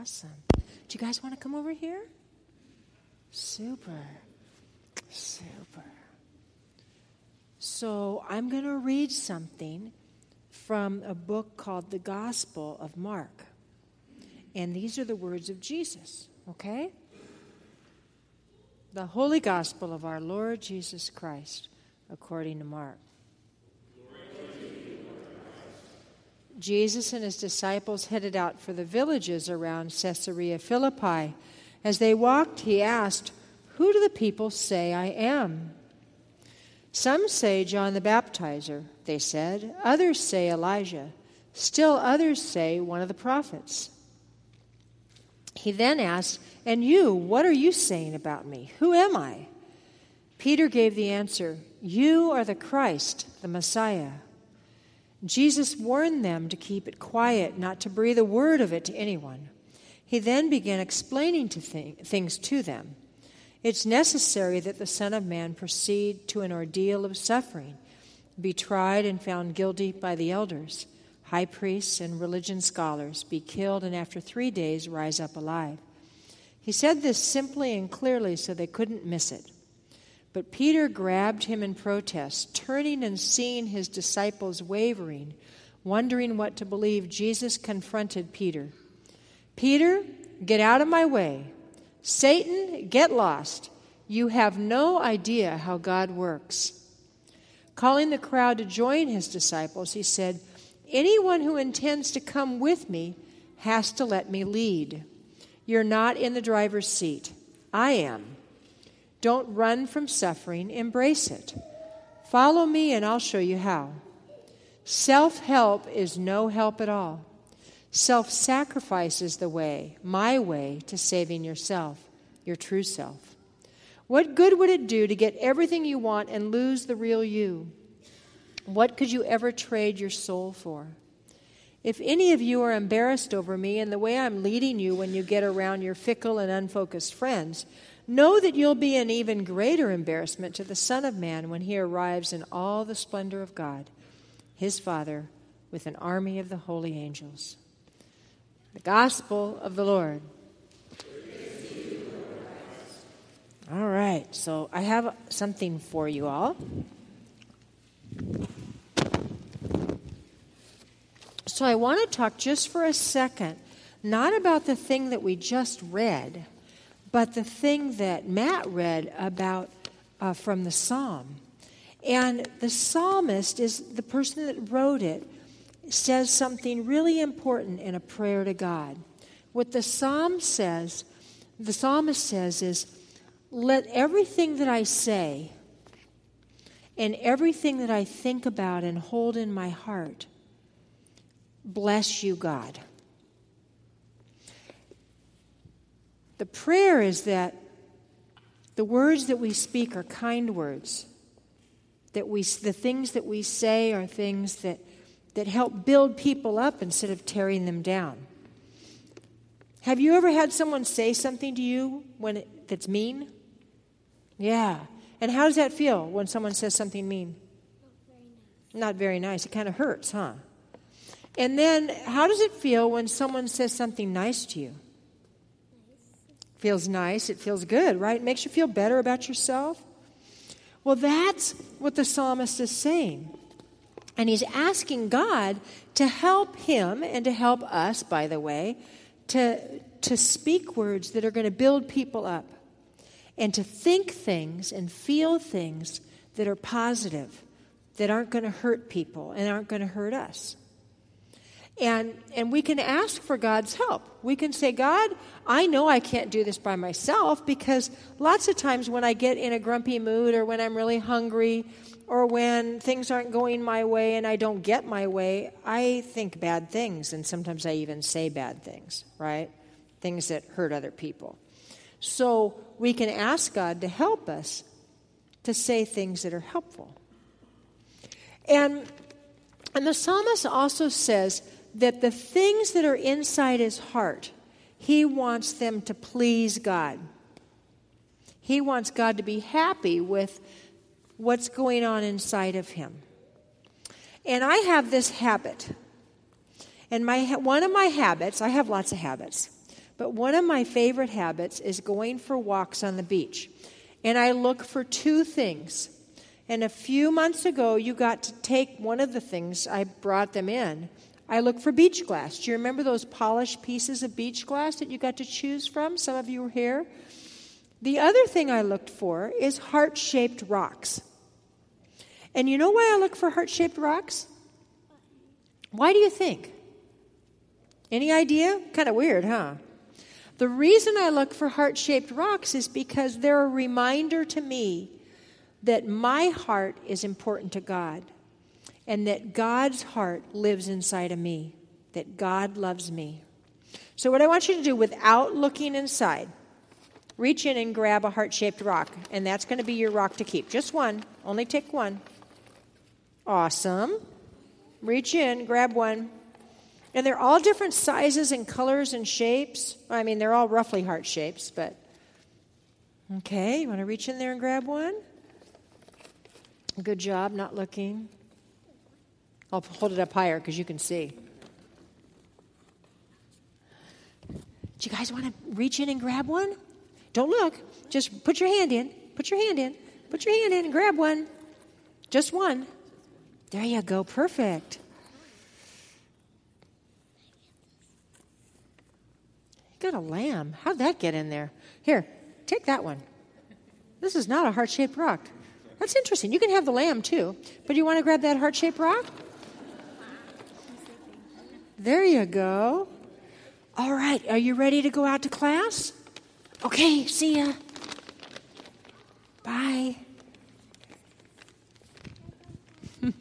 awesome. Do you guys want to come over here? Super. Super. So I'm going to read something from a book called The Gospel of Mark. And these are the words of Jesus, okay? The Holy Gospel of our Lord Jesus Christ, according to Mark. Jesus and his disciples headed out for the villages around Caesarea Philippi. As they walked, he asked, Who do the people say I am? Some say John the Baptizer, they said. Others say Elijah. Still others say one of the prophets. He then asked, And you, what are you saying about me? Who am I? Peter gave the answer, You are the Christ, the Messiah. Jesus warned them to keep it quiet, not to breathe a word of it to anyone. He then began explaining to th- things to them. It's necessary that the Son of Man proceed to an ordeal of suffering, be tried and found guilty by the elders, high priests, and religion scholars, be killed, and after three days rise up alive. He said this simply and clearly so they couldn't miss it. But Peter grabbed him in protest, turning and seeing his disciples wavering, wondering what to believe. Jesus confronted Peter. Peter, get out of my way. Satan, get lost. You have no idea how God works. Calling the crowd to join his disciples, he said, Anyone who intends to come with me has to let me lead. You're not in the driver's seat. I am. Don't run from suffering, embrace it. Follow me, and I'll show you how. Self help is no help at all. Self sacrifice is the way, my way, to saving yourself, your true self. What good would it do to get everything you want and lose the real you? What could you ever trade your soul for? If any of you are embarrassed over me and the way I'm leading you when you get around your fickle and unfocused friends, Know that you'll be an even greater embarrassment to the Son of Man when he arrives in all the splendor of God, his Father, with an army of the holy angels. The Gospel of the Lord. All right, so I have something for you all. So I want to talk just for a second, not about the thing that we just read but the thing that Matt read about uh, from the psalm. And the psalmist is the person that wrote it, says something really important in a prayer to God. What the psalm says, the psalmist says, is let everything that I say and everything that I think about and hold in my heart bless you, God. The prayer is that the words that we speak are kind words. That we, the things that we say are things that, that help build people up instead of tearing them down. Have you ever had someone say something to you when it, that's mean? Yeah. And how does that feel when someone says something mean? Not very nice. It kind of hurts, huh? And then how does it feel when someone says something nice to you? Feels nice, it feels good, right? It makes you feel better about yourself. Well, that's what the psalmist is saying. And he's asking God to help him and to help us, by the way, to, to speak words that are going to build people up and to think things and feel things that are positive, that aren't going to hurt people and aren't going to hurt us. And, and we can ask for God's help. We can say, God, I know I can't do this by myself because lots of times when I get in a grumpy mood or when I'm really hungry or when things aren't going my way and I don't get my way, I think bad things. And sometimes I even say bad things, right? Things that hurt other people. So we can ask God to help us to say things that are helpful. And, and the psalmist also says, that the things that are inside his heart, he wants them to please God. He wants God to be happy with what's going on inside of him. And I have this habit. And my one of my habits, I have lots of habits, but one of my favorite habits is going for walks on the beach. And I look for two things. And a few months ago, you got to take one of the things, I brought them in. I look for beach glass. Do you remember those polished pieces of beach glass that you got to choose from? Some of you were here. The other thing I looked for is heart shaped rocks. And you know why I look for heart shaped rocks? Why do you think? Any idea? Kind of weird, huh? The reason I look for heart shaped rocks is because they're a reminder to me that my heart is important to God and that God's heart lives inside of me, that God loves me. So, what I want you to do without looking inside, reach in and grab a heart shaped rock, and that's going to be your rock to keep. Just one, only take one. Awesome. Reach in, grab one. And they're all different sizes and colors and shapes. I mean, they're all roughly heart shapes, but. Okay, you want to reach in there and grab one? Good job, not looking. I'll hold it up higher because you can see. Do you guys want to reach in and grab one? Don't look. Just put your hand in. Put your hand in. Put your hand in and grab one. Just one. There you go. Perfect. You got a lamb. How'd that get in there? Here, take that one. This is not a heart shaped rock. That's interesting. You can have the lamb too, but you want to grab that heart shaped rock? There you go. All right, are you ready to go out to class? Okay, see ya. Bye.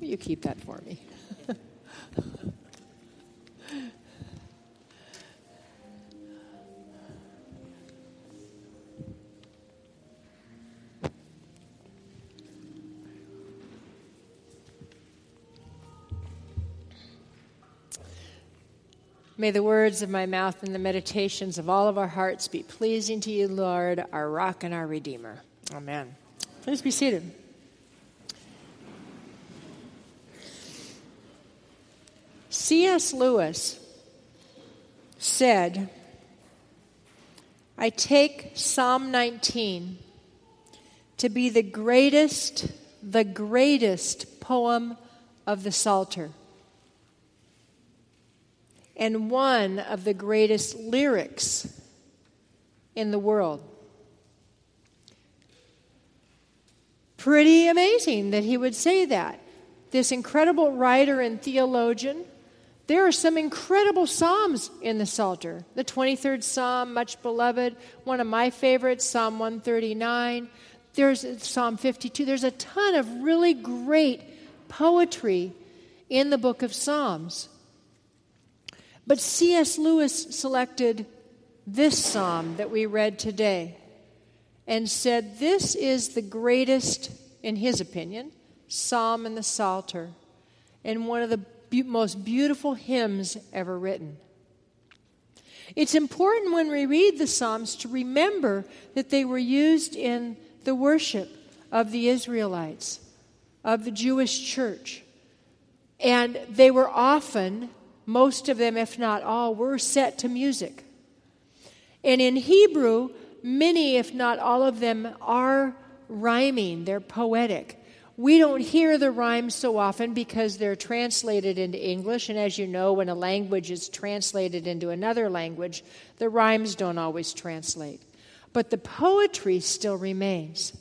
you keep that for me? May the words of my mouth and the meditations of all of our hearts be pleasing to you, Lord, our rock and our redeemer. Amen. Please be seated. C.S. Lewis said, I take Psalm 19 to be the greatest, the greatest poem of the Psalter and one of the greatest lyrics in the world. Pretty amazing that he would say that. This incredible writer and theologian. There are some incredible Psalms in the Psalter. The 23rd Psalm, much beloved, one of my favorites, Psalm 139. There's Psalm 52. There's a ton of really great poetry in the book of Psalms. But C.S. Lewis selected this psalm that we read today and said this is the greatest, in his opinion, psalm in the Psalter and one of the be- most beautiful hymns ever written. It's important when we read the Psalms to remember that they were used in the worship of the Israelites, of the Jewish church. And they were often most of them, if not all, were set to music. And in Hebrew, many, if not all of them, are rhyming, they're poetic. We don't hear the rhymes so often because they're translated into English, and as you know, when a language is translated into another language, the rhymes don't always translate. But the poetry still remains.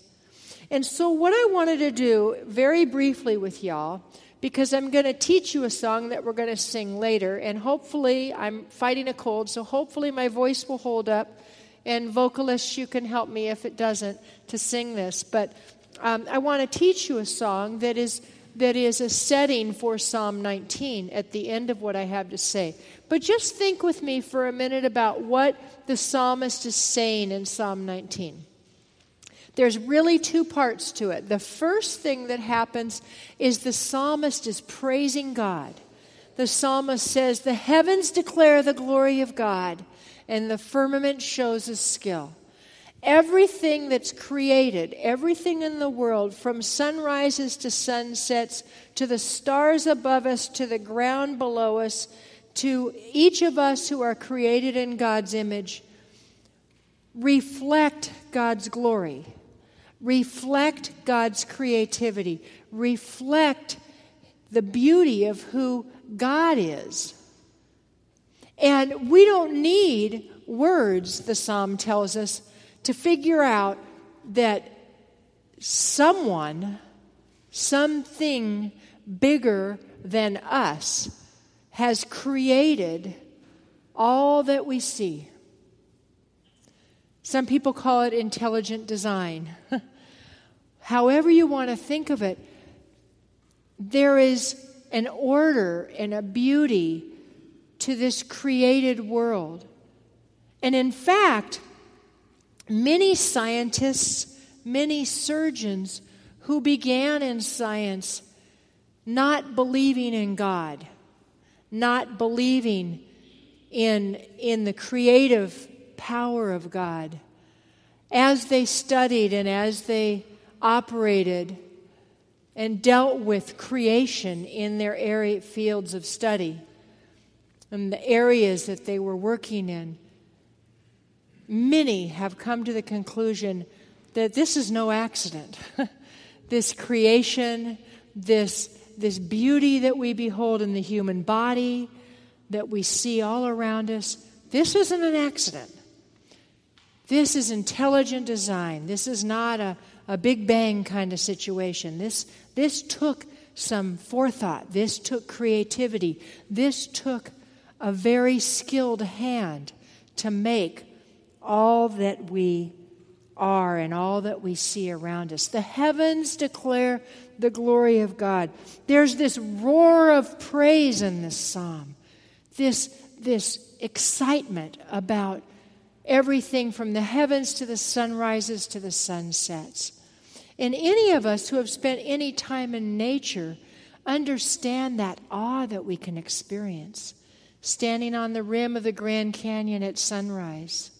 And so, what I wanted to do very briefly with y'all because I'm going to teach you a song that we're going to sing later. And hopefully, I'm fighting a cold, so hopefully, my voice will hold up. And vocalists, you can help me if it doesn't to sing this. But um, I want to teach you a song that is, that is a setting for Psalm 19 at the end of what I have to say. But just think with me for a minute about what the psalmist is saying in Psalm 19. There's really two parts to it. The first thing that happens is the psalmist is praising God. the psalmist says, The heavens declare the glory of God, and the firmament shows his skill. Everything that's created, everything in the world, from sunrises to sunsets, to the stars above us, to the ground below us, to each of us who are created in God's image, reflect God's glory, reflect God's creativity, reflect the beauty of who God is. And we don't need words, the psalm tells us, to figure out that someone, something bigger than us, has created all that we see. Some people call it intelligent design. However, you want to think of it, there is an order and a beauty to this created world. And in fact, many scientists, many surgeons who began in science not believing in God, not believing in, in the creative power of God, as they studied and as they operated and dealt with creation in their area fields of study and the areas that they were working in. Many have come to the conclusion that this is no accident. this creation, this, this beauty that we behold in the human body, that we see all around us, this isn't an accident. This is intelligent design. This is not a, a Big Bang kind of situation. This, this took some forethought. This took creativity. This took a very skilled hand to make all that we are and all that we see around us. The heavens declare the glory of God. There's this roar of praise in this psalm, this, this excitement about everything from the heavens to the sunrises to the sunsets. And any of us who have spent any time in nature understand that awe that we can experience standing on the rim of the Grand Canyon at sunrise.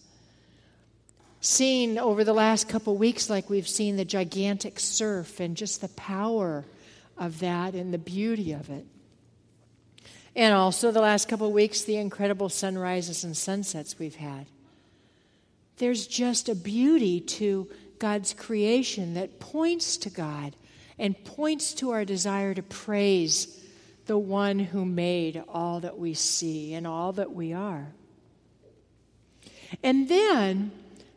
Seeing over the last couple weeks, like we've seen the gigantic surf and just the power of that and the beauty of it. And also the last couple weeks, the incredible sunrises and sunsets we've had. There's just a beauty to God's creation that points to God and points to our desire to praise the one who made all that we see and all that we are. And then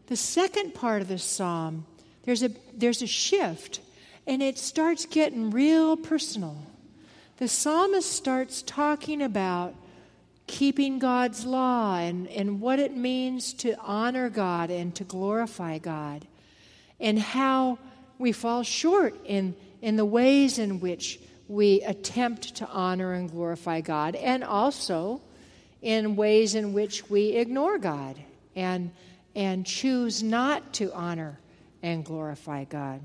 the second part of the psalm, there's a, there's a shift, and it starts getting real personal. The psalmist starts talking about keeping God's law and, and what it means to honor God and to glorify God, and how we fall short in, in the ways in which we attempt to honor and glorify God, and also in ways in which we ignore God and, and choose not to honor and glorify God.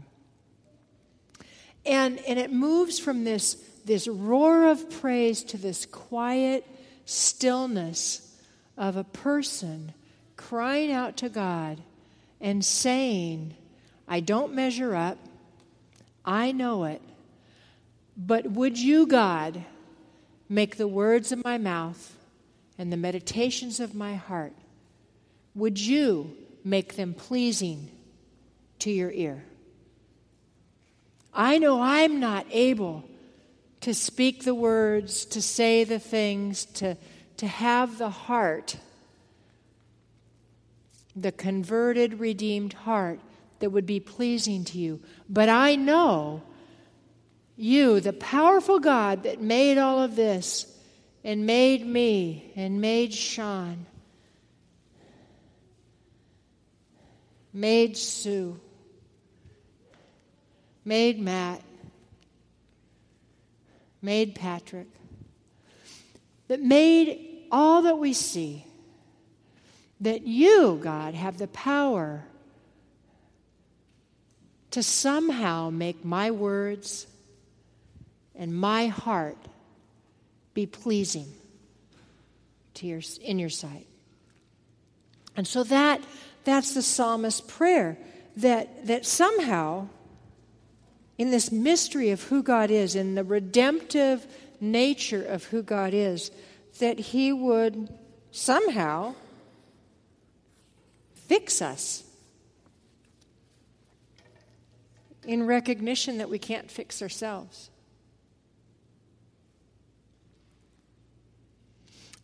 And, and it moves from this, this roar of praise to this quiet stillness of a person crying out to God and saying, I don't measure up, I know it, but would you, God, make the words of my mouth and the meditations of my heart, would you make them pleasing to your ear? I know I'm not able to speak the words, to say the things, to, to have the heart, the converted, redeemed heart that would be pleasing to you. But I know you, the powerful God that made all of this and made me and made Sean, made Sue, made Matt, made Patrick, that made all that we see, that you, God, have the power to somehow make my words and my heart be pleasing to your, in your sight. And so that, that's the psalmist's prayer that, that somehow, in this mystery of who God is, in the redemptive nature of who God is, that He would somehow fix us in recognition that we can't fix ourselves.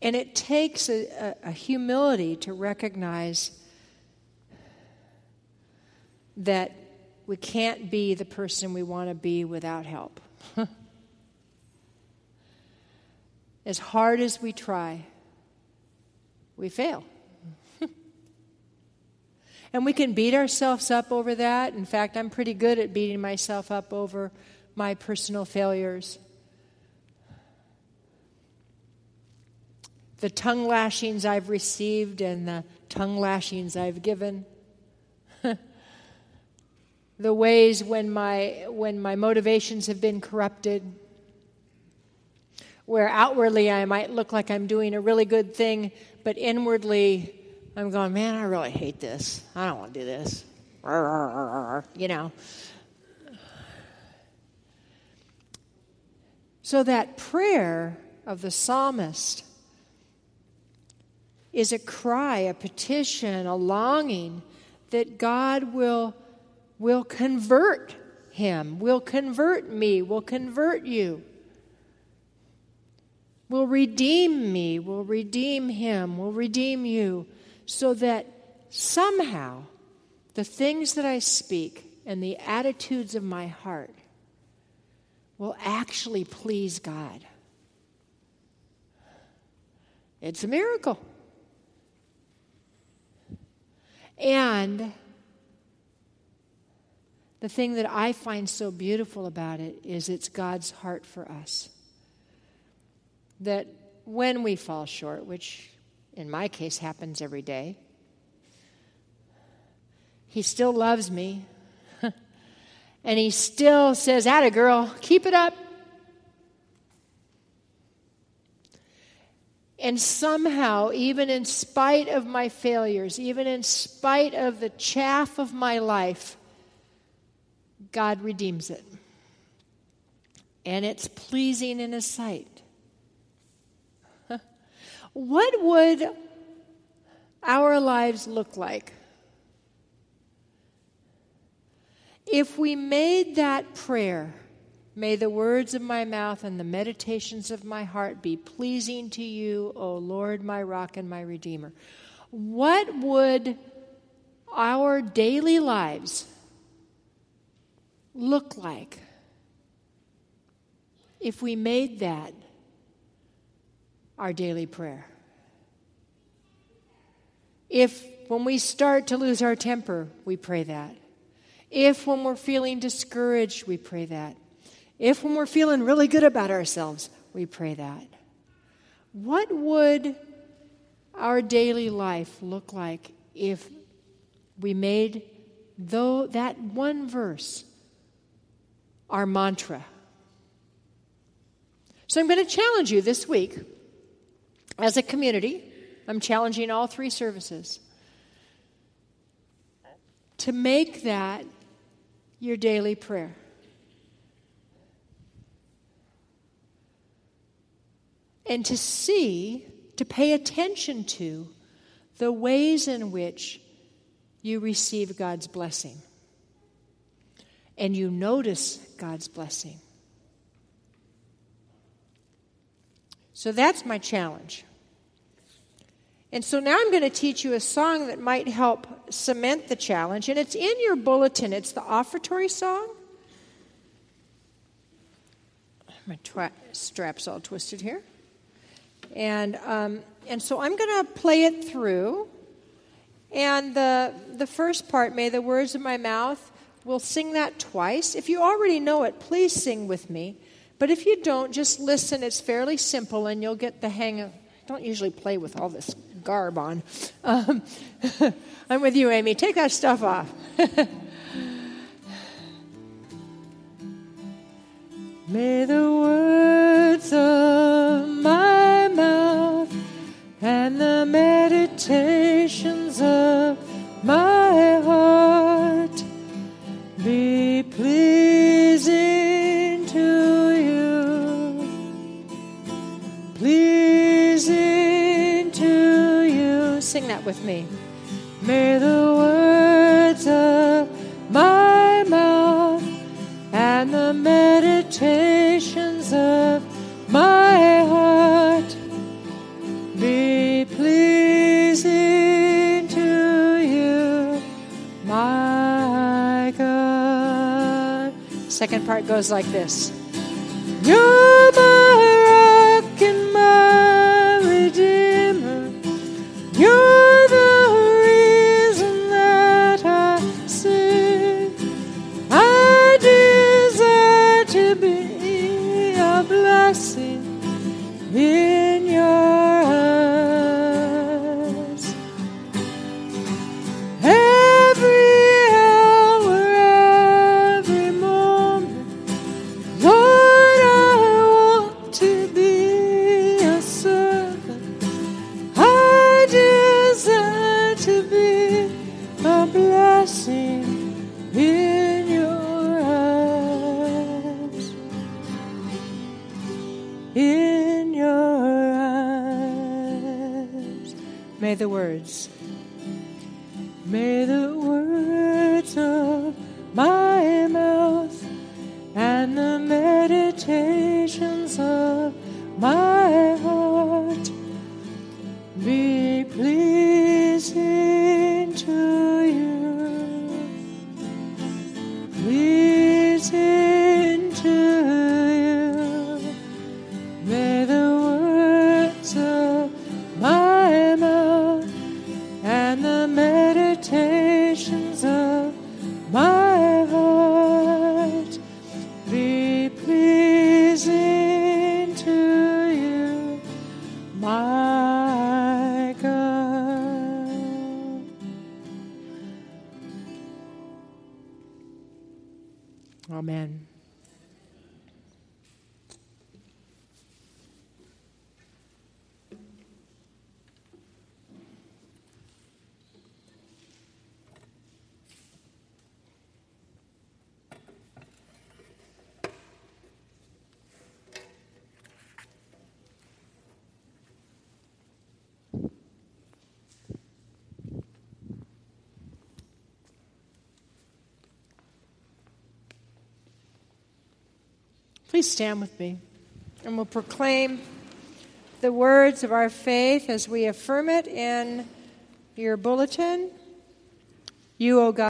And it takes a, a, a, humility to recognize that we can't be the person we want to be without help. as hard as we try, we fail. and we can beat ourselves up over that. In fact, I'm pretty good at beating myself up over my personal failures. the tongue lashings I've received and the tongue lashings I've given. The ways when my, when my motivations have been corrupted, where outwardly I might look like I'm doing a really good thing, but inwardly I'm going, man, I really hate this. I don't want to do this. You know. So that prayer of the psalmist is a cry, a petition, a longing that God will, will convert him, will convert me, will convert you, will redeem me, will redeem him, will redeem you, so that somehow the things that I speak and the attitudes of my heart will actually please God. It's a miracle. And the thing that I find so beautiful about it is it's God's heart for us. That when we fall short, which in my case happens every day, He still loves me. and He still says, Atta girl, keep it up. And somehow, even in spite of my failures, even in spite of the chaff of my life, God redeems it. And it's pleasing in His sight. what would our lives look like if we made that prayer? May the words of my mouth and the meditations of my heart be pleasing to you, O Lord, my rock and my redeemer. What would our daily lives look like if we made that our daily prayer? If when we start to lose our temper, we pray that. If when we're feeling discouraged, we pray that. If, when we're feeling really good about ourselves, we pray that, what would our daily life look like if we made though that one verse our mantra? So I'm going to challenge you this week as a community. I'm challenging all three services to make that your daily prayer. and to see, to pay attention to the ways in which you receive God's blessing. And you notice God's blessing. So that's my challenge. And so now I'm going to teach you a song that might help cement the challenge. And it's in your bulletin. It's the offertory song. My twi- strap's all twisted here. And, um, and so I'm going to play it through. And the, the first part, May the words of my mouth, We'll sing that twice. If you already know it, please sing with me. But if you don't, just listen. It's fairly simple and you'll get the hang of don't usually play with all this garb on. Um, I'm with you, Amy. Take that stuff off. May the words of my mouth and the meditations of my Pleasing to you. Sing that with me. May the words of my mouth and the meditations of my heart be pleasing to you, my God. Second part goes like this You're a blessing in meditations of my Amen. Please stand with me and we'll proclaim the words of our faith as we affirm it in your bulletin. You, O God.